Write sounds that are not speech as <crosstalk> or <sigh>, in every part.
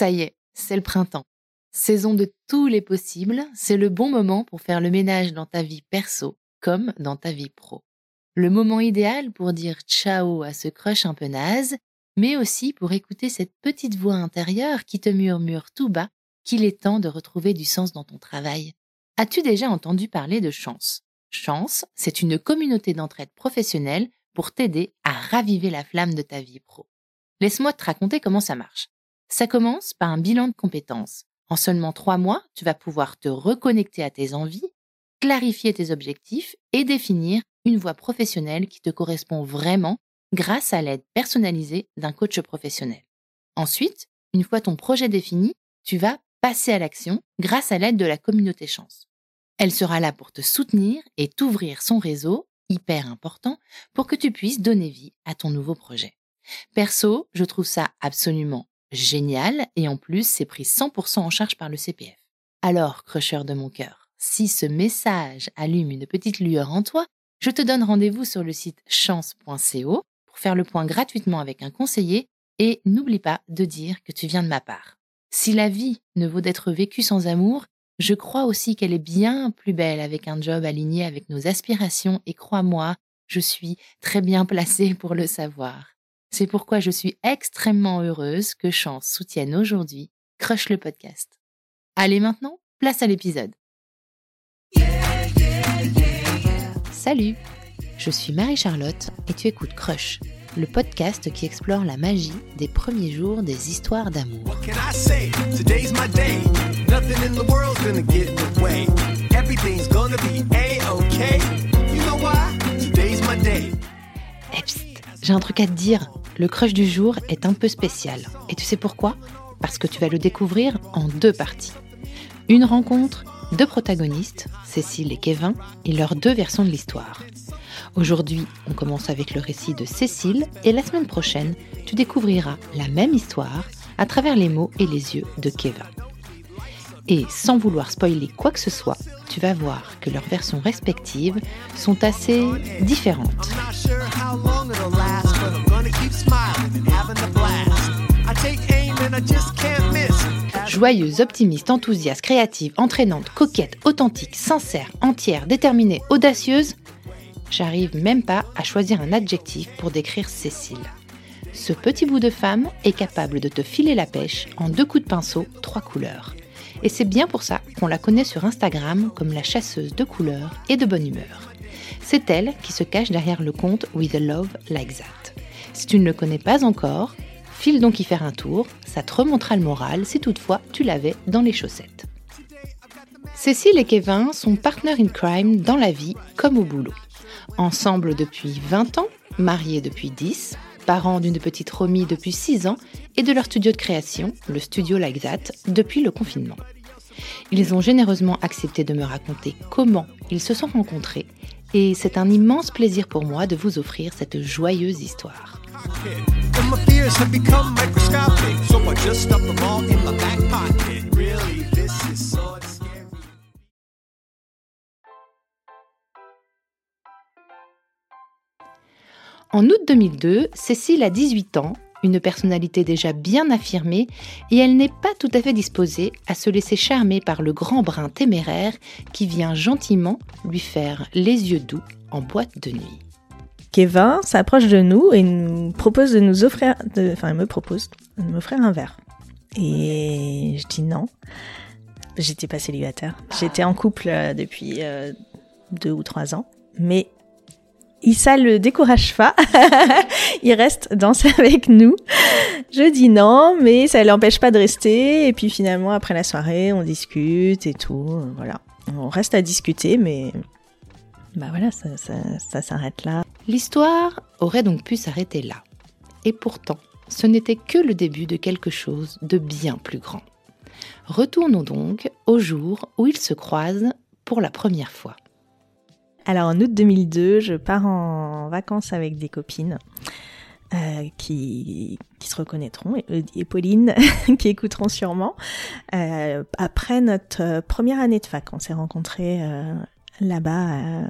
Ça y est, c'est le printemps. Saison de tous les possibles, c'est le bon moment pour faire le ménage dans ta vie perso comme dans ta vie pro. Le moment idéal pour dire ciao à ce crush un peu naze, mais aussi pour écouter cette petite voix intérieure qui te murmure tout bas qu'il est temps de retrouver du sens dans ton travail. As-tu déjà entendu parler de Chance? Chance, c'est une communauté d'entraide professionnelle pour t'aider à raviver la flamme de ta vie pro. Laisse-moi te raconter comment ça marche. Ça commence par un bilan de compétences. En seulement trois mois, tu vas pouvoir te reconnecter à tes envies, clarifier tes objectifs et définir une voie professionnelle qui te correspond vraiment grâce à l'aide personnalisée d'un coach professionnel. Ensuite, une fois ton projet défini, tu vas passer à l'action grâce à l'aide de la communauté chance. Elle sera là pour te soutenir et t'ouvrir son réseau, hyper important, pour que tu puisses donner vie à ton nouveau projet. Perso, je trouve ça absolument génial et en plus, c'est pris 100% en charge par le CPF. Alors, crusher de mon cœur, si ce message allume une petite lueur en toi, je te donne rendez-vous sur le site chance.co pour faire le point gratuitement avec un conseiller et n'oublie pas de dire que tu viens de ma part. Si la vie ne vaut d'être vécue sans amour, je crois aussi qu'elle est bien plus belle avec un job aligné avec nos aspirations et crois-moi, je suis très bien placée pour le savoir. C'est pourquoi je suis extrêmement heureuse que Chance soutienne aujourd'hui Crush le podcast. Allez maintenant, place à l'épisode. Salut, je suis Marie-Charlotte et tu écoutes Crush, le podcast qui explore la magie des premiers jours des histoires d'amour. J'ai un truc à te dire. Le crush du jour est un peu spécial. Et tu sais pourquoi? Parce que tu vas le découvrir en deux parties. Une rencontre, deux protagonistes, Cécile et Kevin, et leurs deux versions de l'histoire. Aujourd'hui, on commence avec le récit de Cécile et la semaine prochaine, tu découvriras la même histoire à travers les mots et les yeux de Kevin. Et sans vouloir spoiler quoi que ce soit, tu vas voir que leurs versions respectives sont assez différentes. Joyeuse, optimiste, enthousiaste, créative, entraînante, coquette, authentique, sincère, entière, déterminée, audacieuse, j'arrive même pas à choisir un adjectif pour décrire Cécile. Ce petit bout de femme est capable de te filer la pêche en deux coups de pinceau, trois couleurs. Et c'est bien pour ça qu'on la connaît sur Instagram comme la chasseuse de couleurs et de bonne humeur. C'est elle qui se cache derrière le compte With a Love Like That. Si tu ne le connais pas encore, file donc y faire un tour, ça te remontera le moral si toutefois tu l'avais dans les chaussettes. Cécile et Kevin sont partners in crime dans la vie comme au boulot. Ensemble depuis 20 ans, mariés depuis 10, parents d'une petite Romy depuis 6 ans et de leur studio de création, le studio Like That, depuis le confinement. Ils ont généreusement accepté de me raconter comment ils se sont rencontrés et c'est un immense plaisir pour moi de vous offrir cette joyeuse histoire. En août 2002, Cécile a 18 ans, une personnalité déjà bien affirmée, et elle n'est pas tout à fait disposée à se laisser charmer par le grand brin téméraire qui vient gentiment lui faire les yeux doux en boîte de nuit. Kevin s'approche de nous et nous propose de nous offrir, enfin, me propose de m'offrir un verre. Et je dis non. J'étais pas célibataire. J'étais en couple euh, depuis euh, deux ou trois ans. Mais il ça le décourage pas. <laughs> il reste danser <laughs> avec nous. Je dis non, mais ça l'empêche pas de rester. Et puis finalement, après la soirée, on discute et tout. Voilà. On reste à discuter, mais bah voilà, ça, ça s'arrête là. L'histoire aurait donc pu s'arrêter là. Et pourtant, ce n'était que le début de quelque chose de bien plus grand. Retournons donc au jour où ils se croisent pour la première fois. Alors en août 2002, je pars en vacances avec des copines euh, qui, qui se reconnaîtront et, Pauline <laughs> qui écouteront sûrement. Euh, après notre première année de fac, on s'est rencontrés euh, là-bas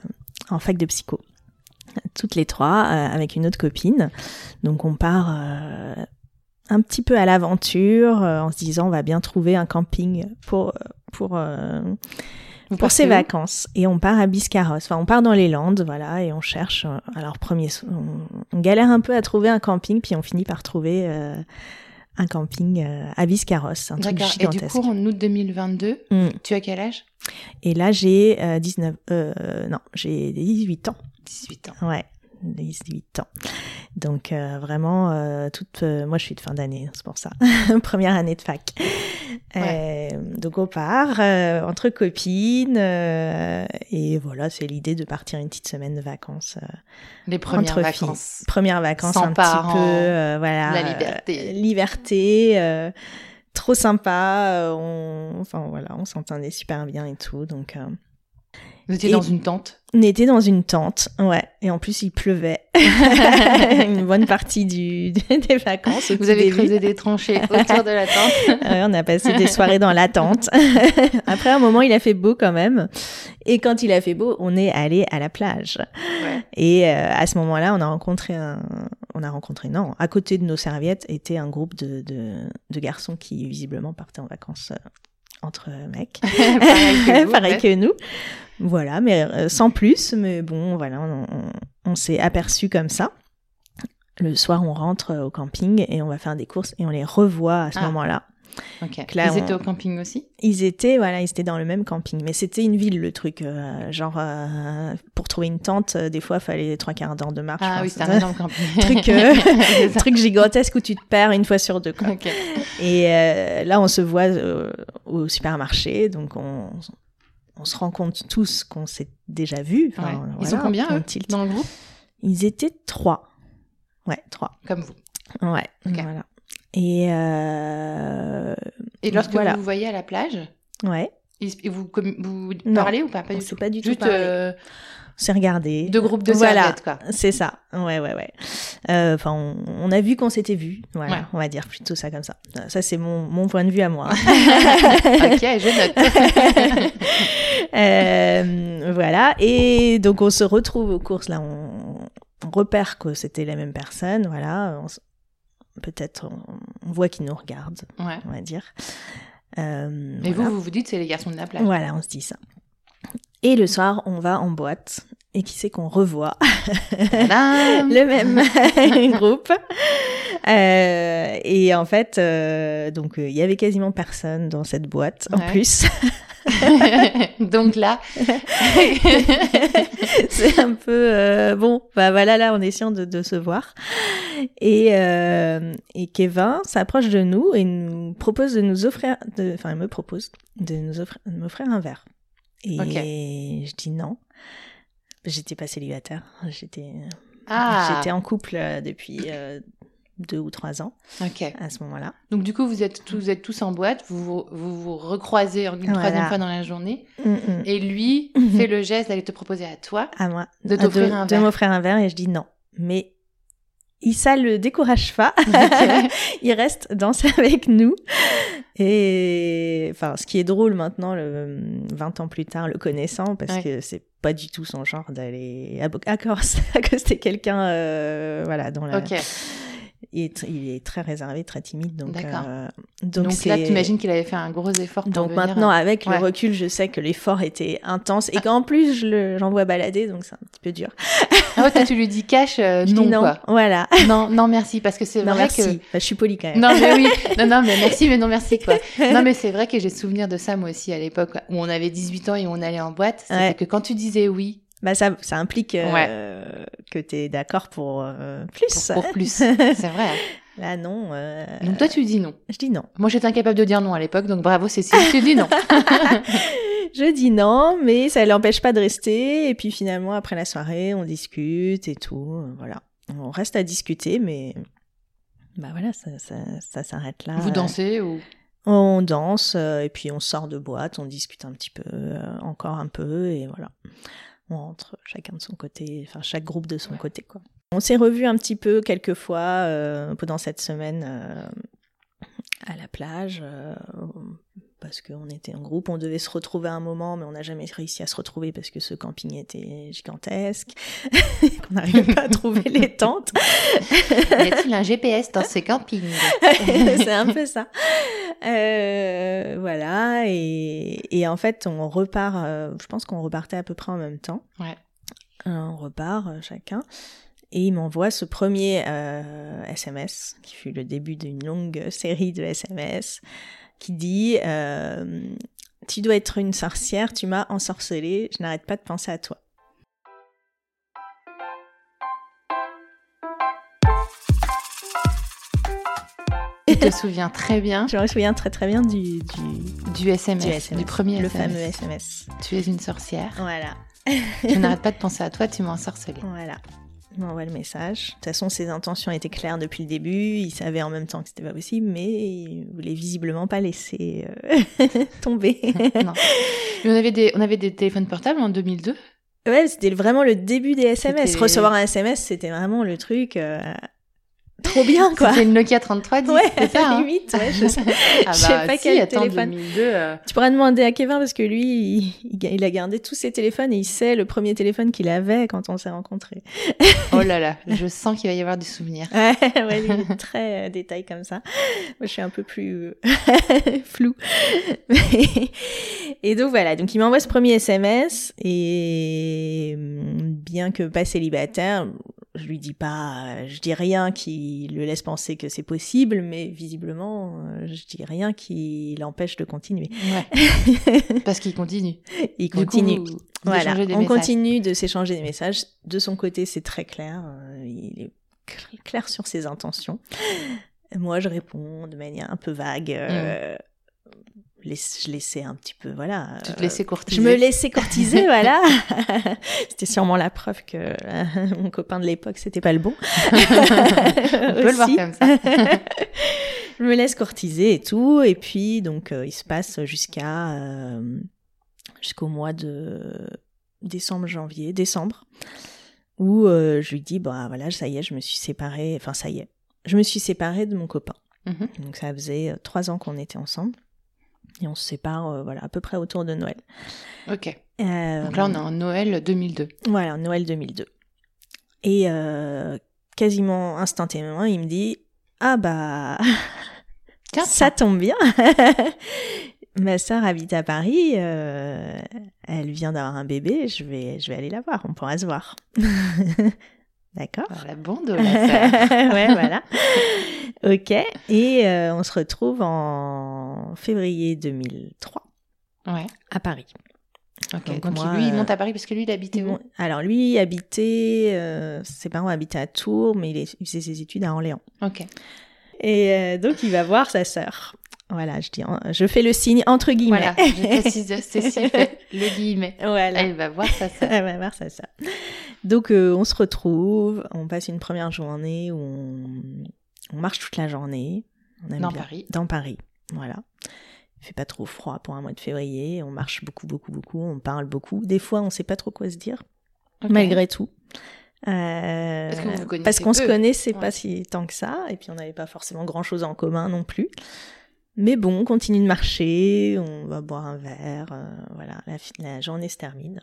en fac de psycho, toutes les trois avec une autre copine. Donc on part un petit peu à l'aventure euh, en se disant on va bien trouver un camping pour pour euh, pour ses vacances et on part à Biscarrosse. Enfin, on part dans les Landes, voilà, et on cherche. euh, alors premier, on, on galère un peu à trouver un camping, puis on finit par trouver euh, un camping euh, à Biscarrosse, un truc D'accord. Et du gigantesque. coup, en août 2022, Mm. tu as quel âge? Et là, j'ai euh, 19, euh, non, j'ai 18 ans. 18 ans. Ouais, 18 ans. Donc euh, vraiment, euh, toute, euh, moi je suis de fin d'année, c'est pour ça. <laughs> Première année de fac. Euh, donc on part euh, entre copines euh, et voilà, c'est l'idée de partir une petite semaine de vacances. euh, Les premières Entre filles. vacances. premières vacances Sans un parents, petit peu, euh, voilà, la liberté. euh, liberté, euh, trop sympa. euh, on, enfin voilà, on s'entendait super bien et tout, donc. Vous étiez dans une tente? on était dans une tente, ouais, et en plus il pleuvait <laughs> <laughs> une bonne partie du, <laughs> des vacances. Vous avez début. creusé des tranchées autour de la tente. Ouais, on a passé des soirées dans la tente. Après un moment, il a fait beau quand même, et quand il a fait beau, on est allé à la plage. Ouais. Et euh, à ce moment-là, on a rencontré un, on a rencontré non, à côté de nos serviettes était un groupe de de, de garçons qui visiblement partaient en vacances euh, entre mecs. <laughs> Pareil que <laughs> vous, Pareil que nous. Voilà, mais euh, sans plus. Mais bon, voilà, on, on- on s'est aperçu comme ça. Le soir, on rentre euh, au camping et on va faire des courses et on les revoit à ce Ah. moment-là. Ils on- étaient au camping aussi? Ils étaient, voilà, ils étaient dans le même camping, mais c'était une ville le truc. euh, genre, euh, pour trouver une tente, euh, des fois, il fallait trois quarts d'heure de marche. Ah Enfin, oui, c'est un c'était énorme camping. <laughs> truc, <laughs> <laughs> truc gigantesque où tu te perds une fois sur deux. Quoi. Et là, on se voit au supermarché, donc on, on se rend compte tous qu'on s'est déjà vu. Ouais. Enfin, Ils sont combien, eux, tilt. dans le groupe? Ils étaient trois. Ouais, trois. Comme vous. Ouais, voilà. Et euh, Et lorsque Voilà. vous vous voyez à la plage, ouais, et vous, vous Non. parlez ou pas, pas du tout pas du tout Juste euh, on s'est regardé. deux groupes de Voilà. serviettes, quoi. C'est ça. Ouais, ouais, ouais. Euh, Enfin, on, on a vu qu'on s'était vu. Voilà, Ouais. on va dire plutôt ça comme ça. Ça, c'est mon, mon point de vue à moi. <laughs> <laughs> ok, je note. <laughs> Euh, voilà. Et donc, on se retrouve aux courses. Là, on, on repère que c'était la même personne. Voilà. On Peut-être on, voit qu'ils nous regardent, ouais. on va dire. Euh, voilà. vous, vous vous dites, c'est les garçons de la plage. Voilà, on se dit ça. Et le soir, on va en boîte. Et qui c'est qu'on revoit <laughs> le même <laughs> groupe. Euh, et en fait, euh, donc il y avait quasiment personne dans cette boîte en plus. <laughs> Donc là, <laughs> c'est un peu euh, bon. Bah voilà, là, on est sûr de, de se voir. Et, euh, et Kevin s'approche de nous et nous propose de nous offrir, enfin, il me propose de nous offrir, de m'offrir un verre. Et je dis non. J'étais pas célibataire. J'étais, ah, j'étais en couple euh, depuis euh, deux ou trois ans ok. à ce moment-là. Donc du coup, vous êtes tous, vous êtes tous en boîte, vous vous, recroisez une Voilà. troisième fois dans la journée, Mm, mm. et lui Mhm. fait le geste d'aller te proposer à toi. À moi. De t'offrir un de verre. m'offrir un verre et je dis non. Mais il, ça le décourage pas. <laughs> <laughs> Il reste danser avec nous. Et enfin, ce qui est drôle maintenant, le, 20 ans plus tard, le connaissant, parce Ouais. que c'est pas du tout son genre d'aller accoster <laughs> quelqu'un, euh, voilà, dans la. Ok. Il, est, il est très réservé, très timide, donc. Euh, Donc, donc, là, c'est- t'imagines qu'il avait fait un gros effort pour Donc venir. maintenant, avec Ouais. le recul, je sais que l'effort était intense et qu'en plus, je le- j'envoie balader, donc c'est un petit peu dur. Ah ouais, toi, tu lui dis cash, euh, non, quoi. voilà. Non, non, merci, parce que c'est Non, vrai merci. que. Bah, je suis polie quand même. Non, mais oui. Non, non, mais merci, mais non, merci, quoi. <laughs> Non, mais c'est vrai que j'ai souvenir de ça, moi aussi, à l'époque, où on avait 18 ans et on allait en boîte. C'était Ouais. que quand tu disais oui, Bah, ça, ça implique euh, que tu es d'accord pour euh, plus. pour, pour plus. <laughs> c'est vrai. Là, non. euh, Donc toi, tu dis non. Je dis non. Moi, j'étais incapable de dire non à l'époque, donc bravo, Cécile, tu dis non. <laughs> <laughs> Je dis non, mais ça l'empêche pas de rester. Et puis finalement, après la soirée, on discute et tout. Voilà. On reste à discuter, mais bah voilà, ça, ça, ça s'arrête là. Vous dansez ou? On danse et puis on sort de boîte, on discute un petit peu, encore un peu et voilà. On rentre chacun de son côté, enfin chaque groupe de son côté quoi. On s'est revu un petit peu quelques fois euh, pendant cette semaine euh, à la plage, euh, parce qu'on était en groupe, on devait se retrouver à un moment, mais on n'a jamais réussi à se retrouver parce que ce camping était gigantesque, <laughs> qu'on n'arrivait pas à trouver les <laughs> tentes. y a-t-il un GPS dans ces campings? <laughs> C'est un peu ça. Euh, voilà, et, et, en fait, on repart, euh, je pense qu'on repartait à peu près en même temps. Ouais. Euh, on repart chacun. Et il m'envoie ce premier SMS, qui fut le début d'une longue série de SMS, qui dit euh, Tu dois être une sorcière, tu m'as ensorcelée, je n'arrête pas de penser à toi. Tu te souviens très bien. Je me souviens très très bien du, du, SMS, du, premier le fameux SMS. Tu es une sorcière. Voilà. je n'arrête <laughs> pas de penser à toi, tu m'as ensorcelée. Voilà m'envoie le message. De toute façon, ses intentions étaient claires depuis le début. Il savait en même temps que c'était pas possible, mais il voulait visiblement pas laisser euh, <laughs> tomber. <laughs> non. Mais on avait des, on avait des téléphones portables en 2002. Ouais, c'était vraiment le début des SMS. Recevoir un SMS, c'était vraiment le truc. Euh, trop bien quoi. C'est le Nokia 3310, ouais, c'est ça <laughs> hein limite, ouais, je <laughs> sais, ah <laughs> sais bah, pas quel téléphone. 2002, euh... Tu pourrais demander à Kevin parce que lui, il, il, a gardé tous ses téléphones et il sait le premier téléphone qu'il avait quand on s'est rencontrés. oh là là, je sens qu'il va y avoir du souvenir. Ouais, ouais, lui, très euh, détail comme ça. Moi, je suis un peu plus euh, flou. et donc voilà, donc il m'envoie ce premier SMS et bien que pas célibataire, je lui dis pas, je dis rien qui le laisse penser que c'est possible, mais visiblement, euh, je dis rien qui l'empêche de continuer. Ouais. <laughs> Parce qu'il continue. Il continue. voilà. On continue de s'échanger des messages. De son côté, c'est très clair. Euh, il est clair sur ses intentions. Moi, je réponds de manière un peu vague. Euh, mm je laissais un petit peu, voilà. Tu te laissais courtiser. Je me laissais courtiser, <laughs> voilà. <laughs> C'était sûrement la preuve que euh, mon copain de l'époque, c'était pas le bon. <laughs> On peut le voir comme ça. je me laisse courtiser et tout, et puis donc euh, il se passe jusqu'à euh, jusqu'au mois de décembre, janvier, décembre, où je lui dis bah voilà, ça y est, je me suis séparée, enfin ça y est, je me suis séparée de mon copain. Mm-hmm. Donc ça faisait trois ans qu'on était ensemble. Et on se sépare, euh, voilà, à peu près autour de Noël. Ok. Euh, Donc là, on est en Noël 2002. Voilà, Noël 2002. Et euh, quasiment instantanément, il me dit Ah bah, Tiens, <laughs> ça tombe bien. <laughs> Ma sœur habite à Paris, elle vient d'avoir un bébé, je vais, je vais aller la voir, on pourra se voir. <laughs> D'accord. La bande, la ouais, voilà. ok. Et euh, on se retrouve en février 2003. Ouais. À Paris. Donc, lui, il monte à Paris parce que lui, il habitait où Alors lui, il habitait. Euh, ses parents habitaient à Tours, mais il, faisait ses études à Orléans. Ok. Et euh, donc, il va voir sa sœur. Voilà, je dis, je fais le signe entre guillemets. Voilà, je précise, <laughs> Cécile fait le guillemet. Voilà. Elle va voir sa sœur. Elle va voir sa sœur. Donc, euh, on se retrouve, on passe une première journée où on, on marche toute la journée. On dans Paris. Dans Paris, voilà. Il fait pas trop froid pour un mois de février. On marche beaucoup, beaucoup, beaucoup. On parle beaucoup. Des fois, on sait pas trop quoi se dire, malgré tout. Euh, parce qu'on se connaissait pas si tant que ça, et puis on n'avait pas forcément grand chose en commun non plus. Mais bon, on continue de marcher, on va boire un verre, euh, voilà, la, journée se termine.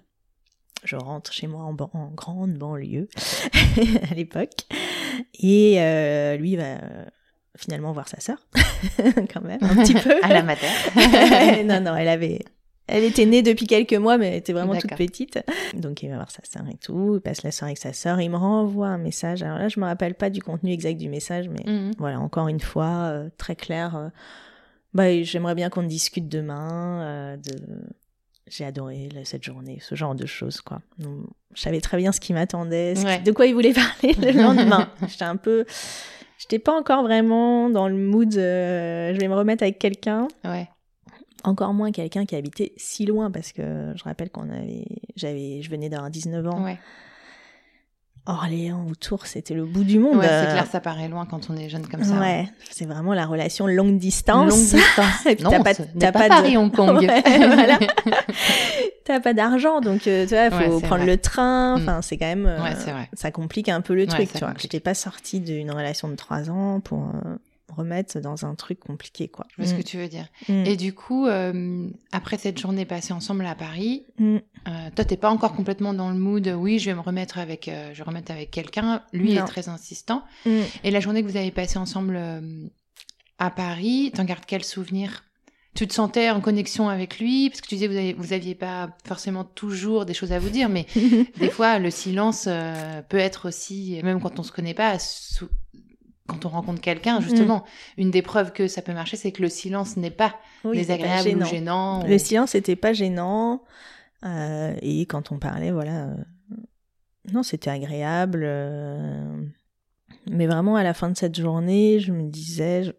Je rentre chez moi en, en grande banlieue <laughs> à l'époque, et euh, lui va finalement voir sa sœur, <laughs> <laughs> quand même, un petit peu. à la mater. <laughs> non, non, elle avait, elle était née depuis quelques mois, mais elle était vraiment toute petite. Donc il va voir sa sœur et tout, il passe la soirée avec sa sœur, il me renvoie un message. Alors là, je me rappelle pas du contenu exact du message, mais mhm. voilà, encore une fois, euh, très clair bah, j'aimerais bien qu'on discute demain. Euh, de... J'ai adoré cette journée, ce genre de choses, quoi. je savais très bien ce qui m'attendait, de quoi il voulait parler le lendemain. J'étais un peu, j'étais pas encore vraiment dans le mood. Euh, je vais me remettre avec quelqu'un. Ouais. Encore moins quelqu'un qui habitait si loin, parce que je rappelle qu'on avait, j'avais, je venais d'avoir 19 ans. Ouais. Orléans ou Tours, c'était le bout du monde. Ouais, c'est clair, ça paraît loin quand on est jeune comme ça. Ouais, c'est vraiment la relation longue distance. Longue distance. <laughs> Et puis t'as pas, t'as pas, de... Hong Kong. <laughs> voilà. <laughs> t'as pas d'argent, donc euh, tu vois, faut prendre le train. Mm. Enfin, c'est quand même, euh, ça complique un peu le truc. tu vois, j'étais pas sortie d'une relation de trois ans pour euh, remettre dans un truc compliqué, quoi. Je vois ce Mm. que tu veux dire. Mm. Et du coup, euh, après cette journée passée ensemble à Paris, Mm. euh, toi, t'es pas encore complètement dans le mood. Oui, je vais me remettre avec, euh, je vais remettre avec quelqu'un. Lui Non. est très insistant. Mm. Et la journée que vous avez passée ensemble euh, à Paris, t'en gardes quel souvenir? Tu te sentais en connexion avec lui? Parce que tu disais vous, avez, vous aviez pas forcément toujours des choses à vous dire, mais <laughs> des fois, le silence euh, peut être aussi, même quand on se connaît pas, quand on rencontre quelqu'un, justement, une des preuves que ça peut marcher, c'est que le silence n'est pas Oui, c'est pas désagréable ou gênant. Le silence n'était pas gênant. euh, et quand on parlait, voilà. euh, non, c'était agréable. euh, mais vraiment, à la fin de cette journée, je me disais.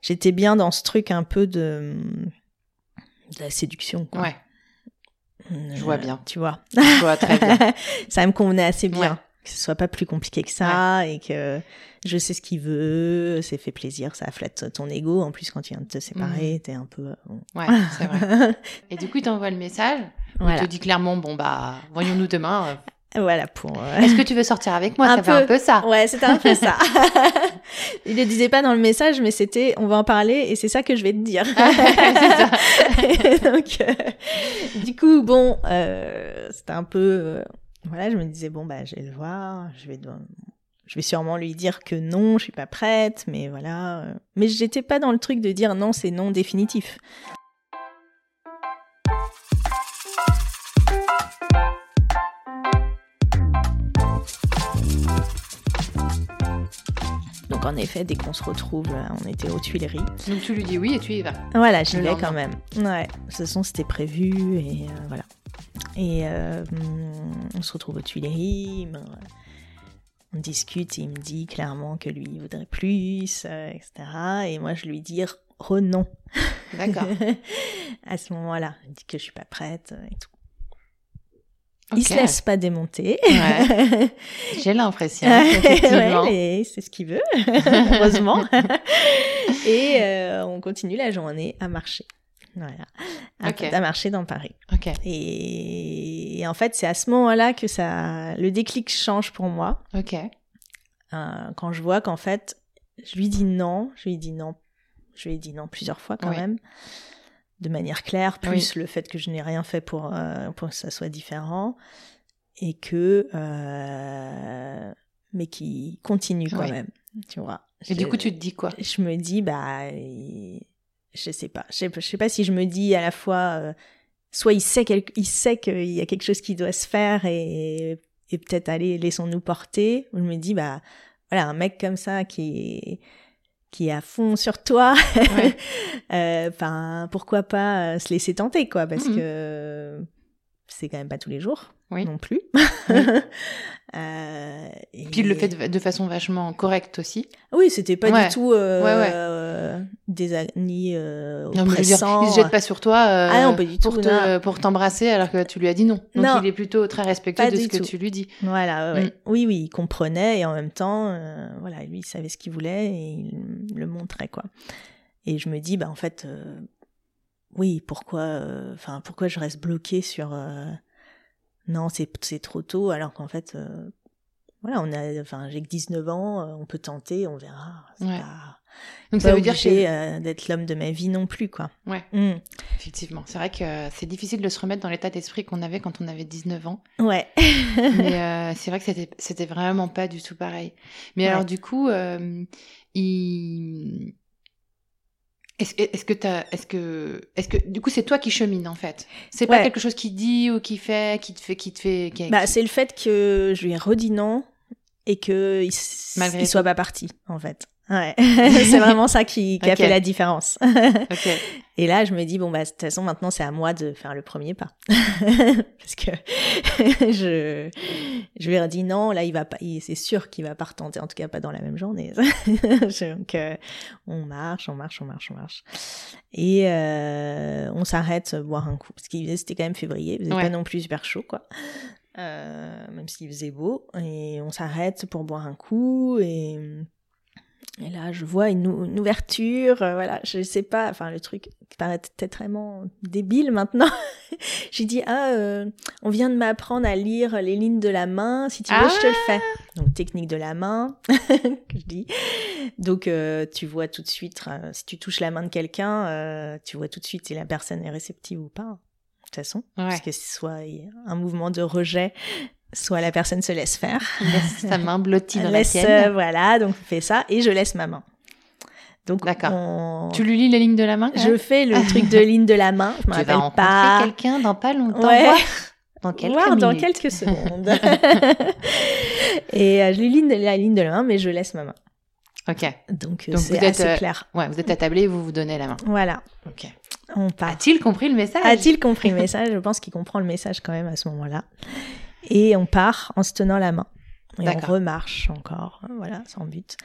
J'étais bien dans ce truc un peu de. de la séduction, quoi. Ouais, je vois bien. Tu vois. je vois très bien. <laughs> ça me convenait assez bien. Ouais. Que ce soit pas plus compliqué que ça et que je sais ce qu'il veut, c'est fait plaisir, ça flatte ton ego. En plus, quand tu viens de te séparer, Mhm. t'es un peu. bon. Ouais, c'est vrai. <laughs> Et du coup, il t'envoie le message. voilà. Il te dit clairement, bon, bah, voyons-nous demain. euh, Voilà pour. euh, Est-ce que tu veux sortir avec moi? <laughs> Un Ça fait un peu. ça. Ouais, c'était un peu ça. <laughs> Il le disait pas dans le message, mais c'était on va en parler et c'est ça que je vais te dire. Donc, euh, du coup, bon, euh, c'était un peu. Voilà, je me disais bon bah je vais le voir, je vais je vais sûrement lui dire que non, je suis pas prête, mais voilà. euh. Mais j'étais pas dans le truc de dire non, c'est non définitif. Donc en effet, dès qu'on se retrouve, euh, on était aux Tuileries. Donc tu lui dis oui et tu y vas. Voilà, j'y vais quand même. Ouais, de toute façon, c'était prévu et euh, voilà. Et euh, on se retrouve aux Tuileries. ben, on discute et il me dit clairement que lui, il voudrait plus, euh, etc. Et moi, je lui dis oh non. D'accord. <laughs> à ce moment-là, il dit que je suis pas prête euh, et tout. Il Ok. se laisse pas démonter. Ouais. J'ai l'impression. <laughs> Ouais, et c'est ce qu'il veut, <laughs> heureusement. et euh, on continue la journée à marcher. Voilà. À, Ok. à marcher dans Paris. Ok, Et, et en fait, c'est à ce moment-là que ça, le déclic change pour moi. ok. Euh, quand je vois qu'en fait, je lui dis non, je lui dis non, je lui ai dit non plusieurs fois quand Oui. même, de manière claire, plus le fait que je n'ai rien fait pour, euh, pour que ça soit différent, et que, euh, mais qui continue quand Oui. même, tu vois. Et du coup, tu te dis quoi? je me dis bah il- je sais pas je sais, je sais pas si je me dis à la fois euh, soit il sait quel- il sait qu'il y a quelque chose qui doit se faire et, et peut-être aller laissons-nous porter ou je me dis bah voilà un mec comme ça qui qui est à fond sur toi Ouais. <laughs> euh, pourquoi pas euh, se laisser tenter quoi parce Mhm. que c'est quand même pas tous les jours Oui. non plus Oui. <laughs> Euh, et- Puis il le fait de, de façon vachement correcte aussi. oui, c'était pas Ouais. du tout euh, Ouais, ouais. euh, désa- ni Non, mais je veux dire, oppressant. il se jette pas sur toi euh, Ah non, pas du pour tout, te- non. pour t'embrasser alors que tu lui as dit non. Donc Non. il est plutôt très respectueux de ce que tu lui dis. Voilà. Mm. oui, oui, il comprenait et en même temps, euh, voilà, lui, il savait ce qu'il voulait et il le montrait quoi. Et je me dis, bah en fait, euh, oui, pourquoi, euh, enfin, pourquoi je reste bloquée sur euh, non, c'est c'est trop tôt alors qu'en fait, euh, voilà, on a, enfin, j'ai que 19 ans, euh, on peut tenter, on verra. Ouais. pas, Donc pas ça veut dire que euh, d'être l'homme de ma vie non plus quoi. Ouais. Mm. effectivement, c'est vrai que c'est difficile de se remettre dans l'état d'esprit qu'on avait quand on avait 19 ans. Ouais. <laughs> Mais euh, c'est vrai que c'était c'était vraiment pas du tout pareil. Mais Ouais. alors du coup, euh, il est-ce que est-ce que t'as est-ce que est-ce que du coup c'est toi qui chemine en fait? C'est pas Ouais. quelque chose qui dit ou qui fait qui te fait qui te fait qui- Bah, qui- c'est le fait que je lui ai redit non et que il, s- il soit pas parti, en fait. Ouais. <laughs> c'est vraiment ça qui, qui a fait la différence. <laughs> Et là, je me dis, bon, bah, de toute façon, maintenant, c'est à moi de faire le premier pas. <laughs> Parce que je, je lui ai dit non, là, il va pas, c'est sûr qu'il va pas retenter, en tout cas pas dans la même journée. Donc, euh, on marche, on marche, on marche, on marche. Et euh, on s'arrête boire un coup. Parce qu'il c'était quand même février, il faisait Ouais. pas non plus super chaud, quoi. Euh, même s'il faisait beau. Et on s'arrête pour boire un coup et... Et là, je vois une, ou- une ouverture, euh, voilà, je sais pas, enfin le truc qui paraît peut-être vraiment débile maintenant. <laughs> J'ai dit ah, euh, on vient de m'apprendre à lire les lignes de la main, si tu veux, je te le fais. Donc technique de la main, <laughs> que je dis. Donc euh, tu vois tout de suite, euh, si tu touches la main de quelqu'un, euh, tu vois tout de suite si la personne est réceptive ou pas. De toute façon, Ouais. parce que soit y a un mouvement de rejet, soit la personne se laisse faire. Laisse sa main blottie dans laisse, la tienne. euh, voilà, donc on fait ça et je laisse ma main. Donc D'accord. on- Tu lui lis les lignes de la main je fais le truc de ligne de la main. Je Tu vas rencontrer pas. quelqu'un dans pas longtemps. Ouais. voir Dans quelques Voir dans quelques secondes. <laughs> et euh, je lui ligne la ligne de la main, mais je laisse ma main. Ok. Donc Donc c'est vous êtes, assez euh, clair. Ouais, vous êtes attablés et vous vous donnez la main. Voilà, Ok. on part. A-t-il compris le message? A-t-il compris le message? Je pense qu'il comprend le message quand même à ce moment-là. Et on part en se tenant la main. Et on remarche encore, voilà, sans but,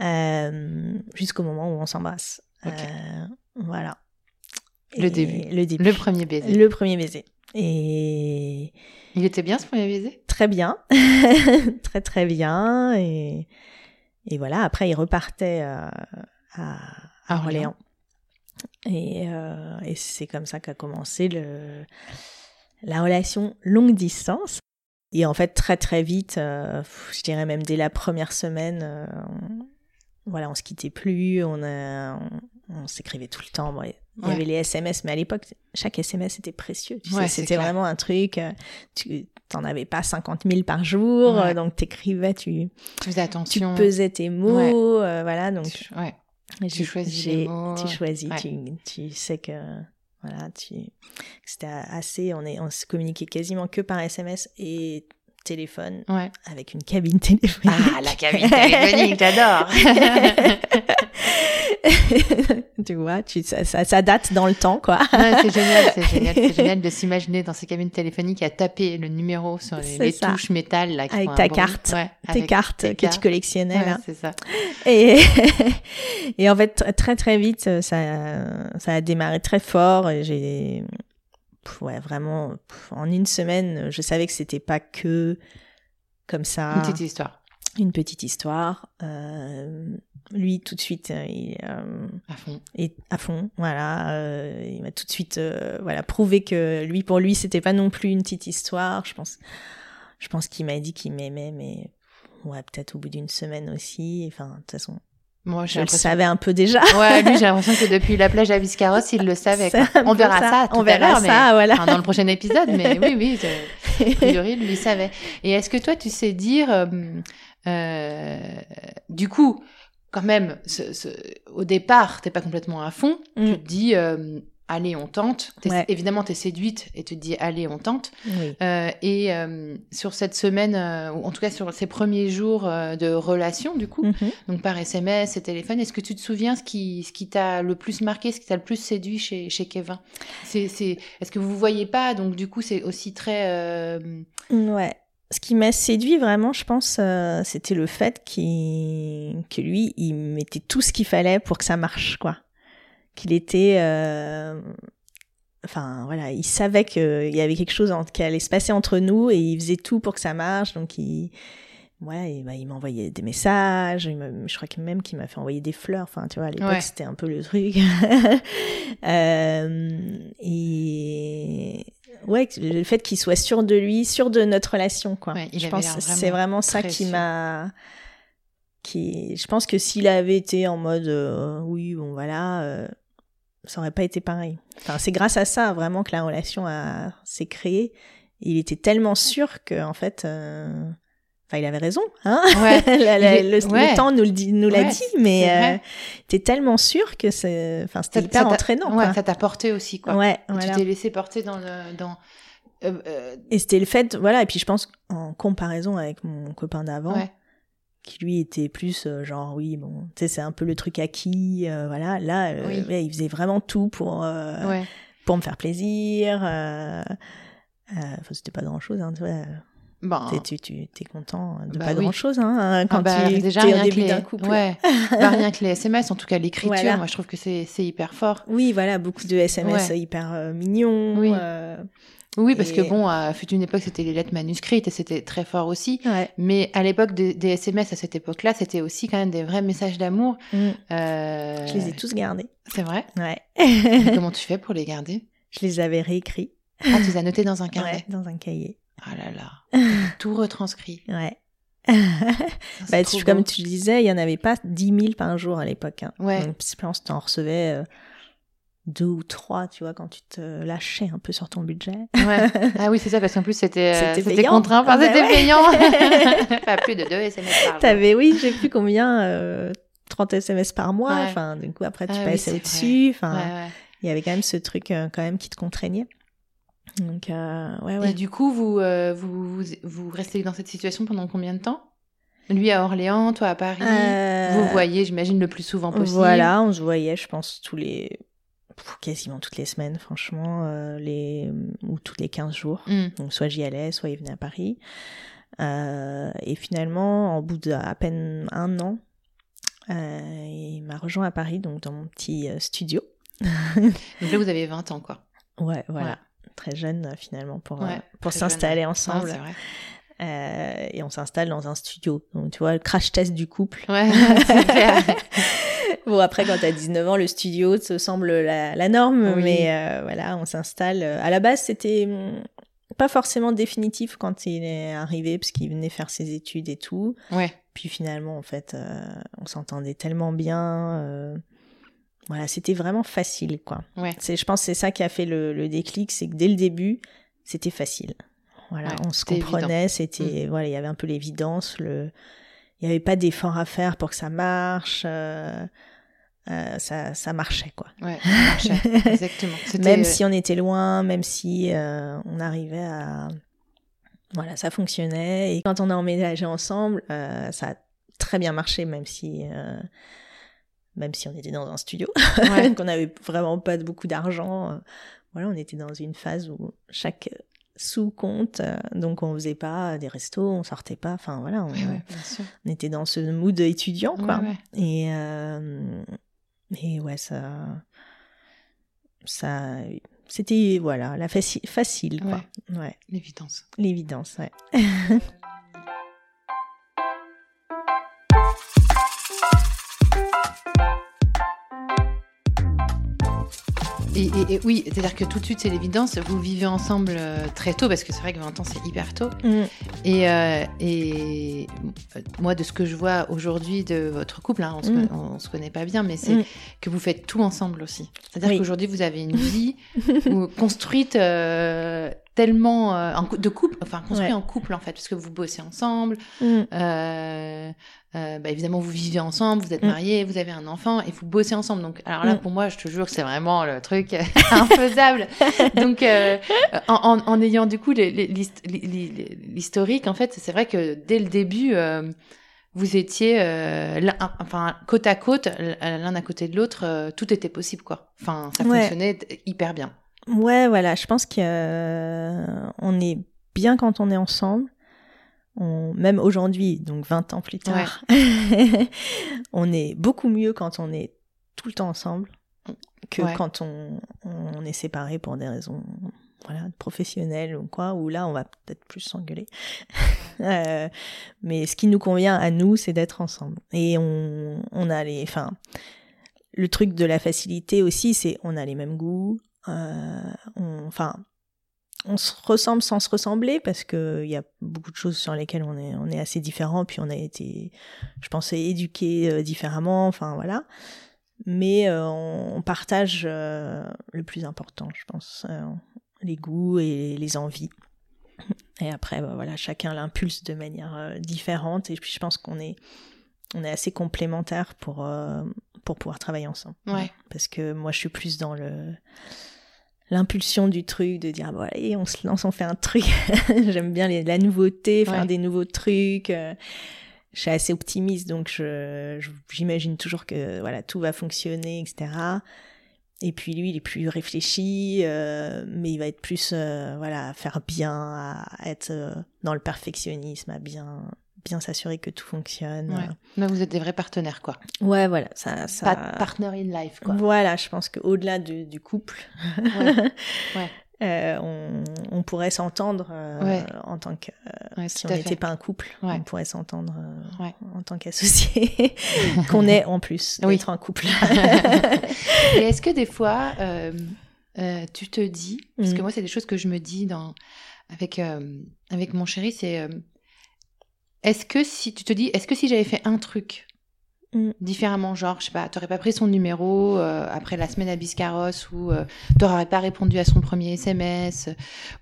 euh, jusqu'au moment où on s'embrasse. Euh, voilà. Le début. Le début. Le premier baiser. Le premier baiser. Et Il était bien ce premier baiser? Très bien, <laughs> très très bien. Et, et voilà, après il repartait euh, à, À à Orléans. Et, euh, et c'est comme ça qu'a commencé le, la relation longue distance. Et en fait, très très vite, euh, je dirais même dès la première semaine, euh, on, voilà, on se quittait plus, on, a- on, on s'écrivait tout le temps. Bon, il y Ouais. avait les SMS, mais à l'époque, chaque SMS était précieux. Tu Ouais, sais, c'est c'était clair. vraiment un truc. euh, Tu t'en avais pas 50 000 par jour, Ouais. euh, donc t'écrivais, tu, Tu faisais tu attention. pesais tes mots, euh, voilà. Donc Tu- choisis j'ai- les mots. Tu choisis, Ouais. tu, tu sais que voilà, tu c'était assez. On est, on se communiquait quasiment que par SMS et téléphone Ouais. avec une cabine <laughs> téléphonique. Ah, la cabine téléphonique, j'adore. <laughs> tu vois, tu, ça, ça, ça date dans le temps, quoi. Ouais, c'est génial, c'est <laughs> génial, c'est génial de s'imaginer dans ces cabines téléphoniques à taper le numéro sur les, touches métal là, Avec ta carte, Ouais, Tes avec cartes tes que tu collectionnais Ouais, c'est ça. Et, et en fait, tr- très très vite, ça, ça a démarré très fort. Et j'ai, ouais, vraiment, en une semaine, je savais que c'était pas que comme ça, Une petite histoire une petite histoire. Euh, lui, tout de suite, euh, il euh, à fond. est à fond. Voilà, euh, il m'a tout de suite, voilà, prouvé que lui, pour lui, c'était pas non plus une petite histoire. Je pense, je pense qu'il m'a dit qu'il m'aimait, mais ouais, peut-être au bout d'une semaine aussi. Enfin, de toute façon. Moi, Je le savais un peu déjà. <laughs> Ouais, lui, j'ai l'impression que depuis la plage à Biscarros, il le savait. quoi. On verra ça, tout on à verra mais ça, voilà. enfin, dans le prochain épisode. Mais oui, oui, a <laughs> priori, il le savait. Et est-ce que toi, tu sais dire, euh, euh, du coup, quand même, ce- ce- au départ, t'es pas complètement à fond. Mm. Tu te dis, euh, allez, on tente. T'es- Ouais. Évidemment, t'es séduite et tu te dis, allez, on tente. Oui. Euh, et euh, sur cette semaine, euh, ou en tout cas sur ces premiers jours de relation, du coup, Mhm. donc par SMS et téléphone, est-ce que tu te souviens ce qui, ce qui t'a le plus marqué, ce qui t'a le plus séduit chez, chez Kevin? C'est, c'est, Est-ce que vous vous voyez pas? Donc du coup, c'est aussi très... euh, Ouais. Ce qui m'a séduit vraiment, je pense, euh, c'était le fait qu'il, que lui, il mettait tout ce qu'il fallait pour que ça marche, quoi. Qu'il était, euh, enfin voilà, il savait qu'il y avait quelque chose en- qui allait se passer entre nous et il faisait tout pour que ça marche. Donc il, ouais, et bah, il m'envoyait des messages. je crois que même qu'il m'a fait envoyer des fleurs. Enfin, tu vois, à l'époque Ouais. c'était un peu le truc. <laughs> Euh, et ouais, le fait qu'il soit sûr de lui, sûr de notre relation, quoi. Ouais, je pense c'est vraiment ça qui m'a qui je pense que s'il avait été en mode euh, oui bon voilà euh, ça aurait pas été pareil enfin c'est grâce à ça vraiment que la relation a s'est créée il était tellement sûr que en fait euh, enfin il avait raison hein Ouais, <laughs> La- la- il est- le, ouais. le temps nous le dit nous l'a dit mais euh, t'es tellement sûr que c'est enfin c'était hyper entraînant Ouais, quoi. ça t'a porté aussi, quoi. ouais voilà Tu t'es laissé porter dans le... Dans, euh, euh, et c'était le fait voilà et puis je pense en comparaison avec mon copain d'avant ouais. Qui lui était plus euh, genre oui bon tu sais c'est un peu le truc acquis euh, voilà là euh, Oui. ouais, il faisait vraiment tout pour euh, ouais. pour me faire plaisir enfin c'était pas grand chose hein, tu vois Bon. Tu tu t'es content de Bah pas oui. grand chose hein, quand Ah bah, tu déjà rien au que début les... d'un couple Ouais. <laughs> Bah, rien que les SMS, en tout cas l'écriture, Voilà. moi je trouve que c'est, c'est hyper fort. oui voilà beaucoup de SMS hyper mignons Oui. Oui, parce que bon, à fut une époque, c'était les lettres manuscrites et c'était très fort aussi. ouais Mais à l'époque des, des SMS, à cette époque-là, c'était aussi quand même des vrais messages d'amour. Mm. Euh, je les ai tous gardés C'est vrai? ouais <laughs> Comment tu fais pour les garder? Je les avais réécrits Ah, tu les as notés dans un carnet? ouais, dans un cahier Ah là là. <laughs> Tout retranscrit. ouais Bah, tu- comme tu disais, il y en avait pas 10 000 par jour à l'époque. Hein. Ouais. Donc, en recevais euh, deux ou trois, tu vois, quand tu te lâchais un peu sur ton budget. Ouais. <laughs> Ah oui, c'est ça, parce qu'en plus, c'était euh, C'était contraint. Enfin, Ah c'était ouais. payant. <laughs> Pas plus de 2 SMS par. T'avais, oui, je sais plus combien, euh, 30 SMS par mois. Ouais. Enfin, du coup, après, tu Ah passais au-dessus. Ouais, Enfin, il y avait quand même ce truc, euh, quand même, qui te contraignait. Donc, euh, ouais, ouais. Et du coup, vous, vous, vous, vous restez dans cette situation pendant combien de temps? Lui à Orléans, toi à Paris? Euh, Vous voyez, j'imagine, le plus souvent possible. Voilà, on se voyait, je pense, tous les. Quasiment toutes les semaines, franchement, euh, les... ou toutes les 15 jours. Mm. Donc, soit j'y allais, soit il venait à Paris. Euh, et finalement, en bout d'à peine un an, euh, il m'a rejoint à Paris, donc dans mon petit studio. <laughs> Donc là, vous avez 20 ans, quoi. Ouais, voilà. Très jeune, finalement, pour, Ouais, pour s'installer ensemble. Vrai. Euh, et on s'installe dans un studio. Donc, tu vois, le crash test du couple. Ouais, <laughs> c'est clair. <laughs> <laughs> Bon, après, quand t'as 19 ans, le studio te semble la, la norme, Oui. mais euh, voilà, on s'installe. À la base, c'était hum, pas forcément définitif quand il est arrivé, parce qu'il venait faire ses études et tout. Ouais, Puis finalement, en fait, euh, on s'entendait tellement bien. euh, voilà, c'était vraiment facile, quoi. ouais. C'est, je pense que c'est ça qui a fait le, le déclic, c'est que dès le début, c'était facile. Voilà, Ouais, on se comprenait, c'était, voilà, il y avait un peu l'évidence, le, il y avait pas d'effort à faire pour que ça marche, euh, euh, ça, ça marchait, quoi. Ouais, ça marchait. <laughs> Exactement. Même si on était loin, même si euh, on arrivait à, voilà, ça fonctionnait. Et quand on a emménagé ensemble, ça a très bien marché, même si, même si on était dans un studio, Ouais. <laughs> qu'on n'avait vraiment pas beaucoup d'argent. voilà, on était dans une phase où chaque sous compte, euh, donc on faisait pas des restos, on sortait pas. Enfin voilà, on, Ouais, ouais, bien sûr. on était dans ce mood étudiant, quoi. Ouais. Et, euh, et ouais, ça, ça, c'était voilà, la faci- facile, quoi. Ouais, L'évidence. l'évidence, ouais. <laughs> Et, et- et oui, c'est-à-dire que tout de suite, c'est l'évidence. Vous vivez ensemble euh, très tôt, parce que c'est vrai que 20 ans, c'est hyper tôt. Mm. Et, euh, et euh, moi, de ce que je vois aujourd'hui de votre couple, hein, on, se, Mm. on se connaît pas bien, mais c'est Mm. que vous faites tout ensemble aussi. C'est-à-dire Oui. qu'aujourd'hui, vous avez une <laughs> vie où- construite euh, tellement euh, de couple, enfin construite Ouais. en couple en fait, parce que vous bossez ensemble. Mm. Euh, euh, bah, évidemment, vous vivez ensemble, vous êtes Mm. mariés, vous avez un enfant et vous bossez ensemble. Donc, alors là, Mm. pour moi, je te jure que c'est vraiment le truc <laughs> infaisable. Donc, euh, en, en- en ayant du coup l'historique, en fait, c'est vrai que dès le début, euh, vous étiez euh, enfin côte à côte, l'un à côté de l'autre, euh, tout était possible, quoi. Enfin, ça Ouais. fonctionnait hyper bien. Ouais, voilà, je pense qu'on est bien quand on est ensemble. On, même aujourd'hui, donc 20 ans plus tard, <laughs> on est beaucoup mieux quand on est tout le temps ensemble que Ouais. quand on, on est séparés pour des raisons voilà, professionnelles ou quoi, où là, on va peut-être plus s'engueuler. <laughs> Euh, mais ce qui nous convient à nous, c'est d'être ensemble. Et on, on a les... Enfin, le truc de la facilité aussi, c'est on a les mêmes goûts. Euh, on- Enfin, on se ressemble sans se ressembler parce que il y a beaucoup de choses sur lesquelles on est on est assez différents puis on a été je pense éduqués euh, différemment enfin voilà. Mais euh, on, on partage euh, le plus important je pense euh, les goûts et les envies. Et après bah, voilà chacun l'impulse de manière différente. Et puis je pense qu'on est on est assez complémentaires pour pour pouvoir travailler ensemble. Ouais. parce que moi je suis plus dans le l'impulsion du truc de dire ah, bon allez on se lance on fait un truc <laughs> j'aime bien les- la nouveauté faire Ouais. des nouveaux trucs euh, je suis assez optimiste donc je j'imagine toujours que voilà tout va fonctionner etc et puis lui il est plus réfléchi euh, mais il va être plus euh, voilà à faire bien à être dans le perfectionnisme à bien bien s'assurer que tout fonctionne Ouais. Là, vous êtes des vrais partenaires, quoi. ouais voilà ça ça Pas de partner in life, quoi. voilà, je pense qu'au-delà du, du couple, Ouais. <laughs> Ouais. euh, on, on pourrait s'entendre euh, Ouais. en tant que Ouais, si on n'était pas un couple, Ouais. on pourrait s'entendre euh, en tant qu'associé, <laughs> qu'on est en plus Oui. d'être un couple. <laughs> Et est-ce que des fois, euh, euh, tu te dis, parce que Mm. moi, c'est des choses que je me dis dans, avec, euh, avec mon chéri, c'est euh, est-ce que si tu te dis, est-ce que si j'avais fait un truc Mm. différemment, genre, je sais pas, t'aurais pas pris son numéro euh, après la semaine à Biscarrosse ou euh, t'aurais pas répondu à son premier SMS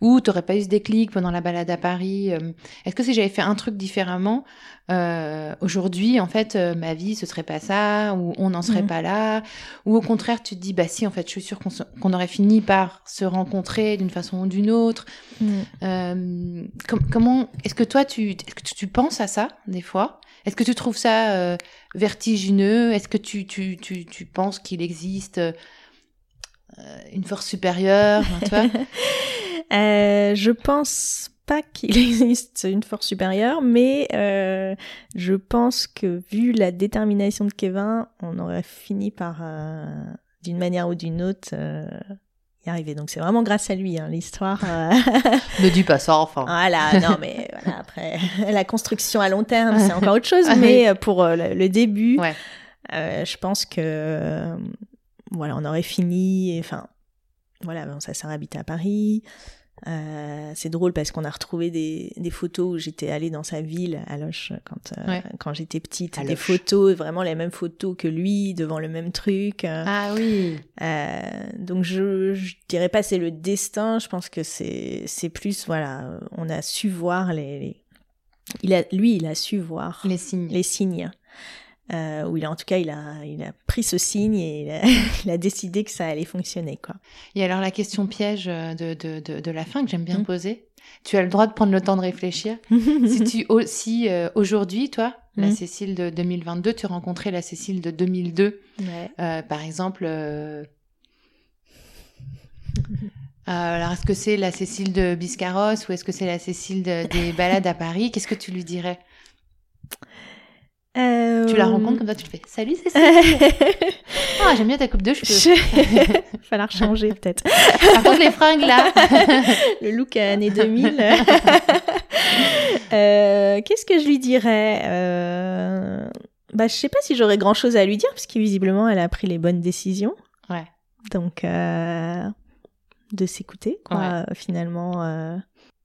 ou t'aurais pas eu ce déclic pendant la balade à Paris. euh, Est-ce que si j'avais fait un truc différemment, euh, aujourd'hui, en fait, euh, ma vie, ce serait pas ça ou on n'en serait Mhm. pas là ou au contraire, tu te dis, bah si, en fait, je suis sûre qu'on se- aurait fini par se rencontrer d'une façon ou d'une autre. Mm. Euh, com- comment est-ce que toi tu est-ce que tu, tu penses à ça des fois? Est-ce que tu trouves ça vertigineux? Est-ce que tu tu, tu, tu penses qu'il existe une force supérieure <laughs> je pense pas qu'il <laughs> existe une force supérieure, mais euh, je pense que vu la détermination de Kevin, on aurait fini par, euh, d'une manière ou d'une autre, euh, y arriver. Donc c'est vraiment grâce à lui, hein, l'histoire. <laughs> Ne dis pas ça enfin. voilà, non mais voilà, après <laughs> la construction à long terme, c'est encore autre chose, mais pour le, le début, Ouais. je pense que voilà, on aurait fini. et, Enfin, voilà, bon, sa sœur habitait à Paris. Euh, c'est drôle parce qu'on a retrouvé des, des photos où j'étais allée dans sa ville à Loche quand euh, Ouais. quand j'étais petite, À des photos vraiment les mêmes photos que lui devant le même truc. euh, Ah oui. euh, donc je, je dirais pas c'est le destin, je pense que c'est c'est plus voilà, on a su voir les, les- il a lui il a su voir Les signes. les signes. Euh, ou il a en tout cas il a il a pris ce signe et il a, <laughs> il a décidé que ça allait fonctionner quoi. Et alors la question piège euh, de, de, de, de la fin que j'aime bien Mm. poser. Tu as le droit de prendre le temps de réfléchir. <laughs> si tu au- si euh, aujourd'hui toi, la Mm. Cécile de 2022, tu rencontrais la Cécile de 2002 Ouais. Euh, par exemple, euh, alors est-ce que c'est la Cécile de Biscarrosse ou est-ce que c'est la Cécile de- des <laughs> balades à Paris? Qu'est-ce que tu lui dirais? Euh, Tu la rencontres comme ça, tu te fais Salut Cécile <laughs> Ah, j'aime bien ta coupe de cheveux. Je... Falloir changer peut-être. Par contre, les fringues là <laughs> le look à année 2000. Euh, Qu'est-ce que je lui dirais euh... bah, Je sais pas si j'aurais grand chose à lui dire, parce que visiblement, elle a pris les bonnes décisions. Ouais. Donc, euh, de s'écouter, quoi, Ouais. euh, finalement.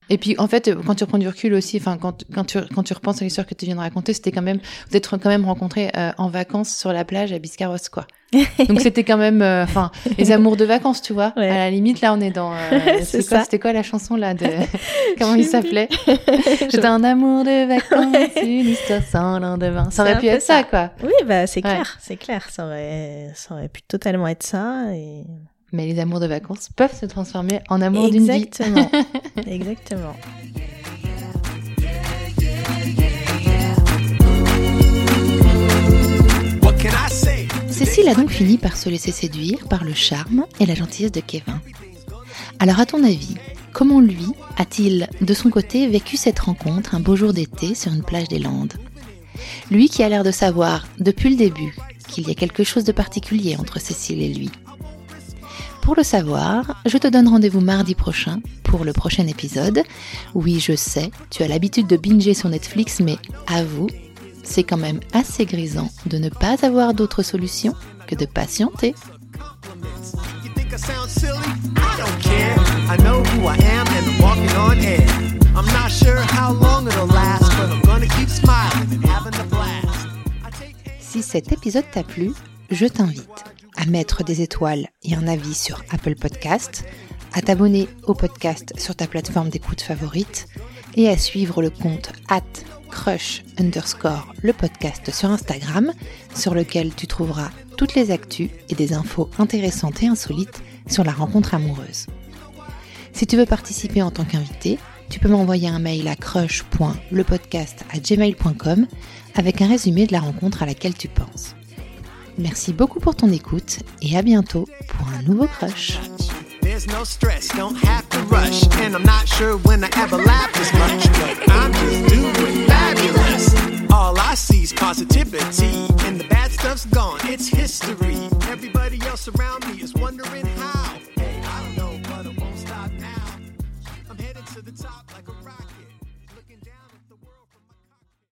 Et puis en fait, quand tu reprends du recul aussi, enfin quand, quand, tu, quand tu repenses à l'histoire que tu viens de raconter, c'était quand même, vous êtes quand même rencontrés euh, en vacances sur la plage à Biscarrosse, quoi. <laughs> Donc c'était quand même, euh, enfin, les amours de vacances, tu vois. Ouais. À la limite, là, on est dans. euh, <laughs> C'est quoi, c'était quoi la chanson là de <laughs> Comment il s'appelait? C'est un amour de vacances, une histoire sans lendemain. Ça aurait pu être ça, ça. quoi. Oui, bah, c'est Ouais. clair, c'est clair. Ça aurait, ça aurait pu totalement être ça. Et... Mais les amours de vacances peuvent se transformer en amour d'une vie. Exactement. <laughs> Exactement. Cécile a donc fini par se laisser séduire par le charme et la gentillesse de Kevin. Alors à ton avis, comment lui a-t-il de son côté vécu cette rencontre un beau jour d'été sur une plage des Landes? Lui qui a l'air de savoir depuis le début qu'il y a quelque chose de particulier entre Cécile et lui. Pour le savoir, je te donne rendez-vous mardi prochain pour le prochain épisode. Oui, je sais, tu as l'habitude de binger sur Netflix, mais avoue, c'est quand même assez grisant de ne pas avoir d'autre solution que de patienter. Si cet épisode t'a plu, je t'invite à mettre des étoiles et un avis sur Apple Podcast, à t'abonner au podcast sur ta plateforme d'écoute favorite et à suivre le compte at crush underscore le podcast sur Instagram sur lequel tu trouveras toutes les actus et des infos intéressantes et insolites sur la rencontre amoureuse. Si tu veux participer en tant qu'invité, tu peux m'envoyer un mail à crush.lepodcast@gmail.com avec un résumé de la rencontre à laquelle tu penses. Merci beaucoup pour ton écoute et à bientôt pour un nouveau crush. There's no stress, don't have to rush. And I'm not sure when I ever laugh this much, but I'm just doing fabulous. All I see is positivity, and the bad stuff's gone, it's history. Everybody else around me is wondering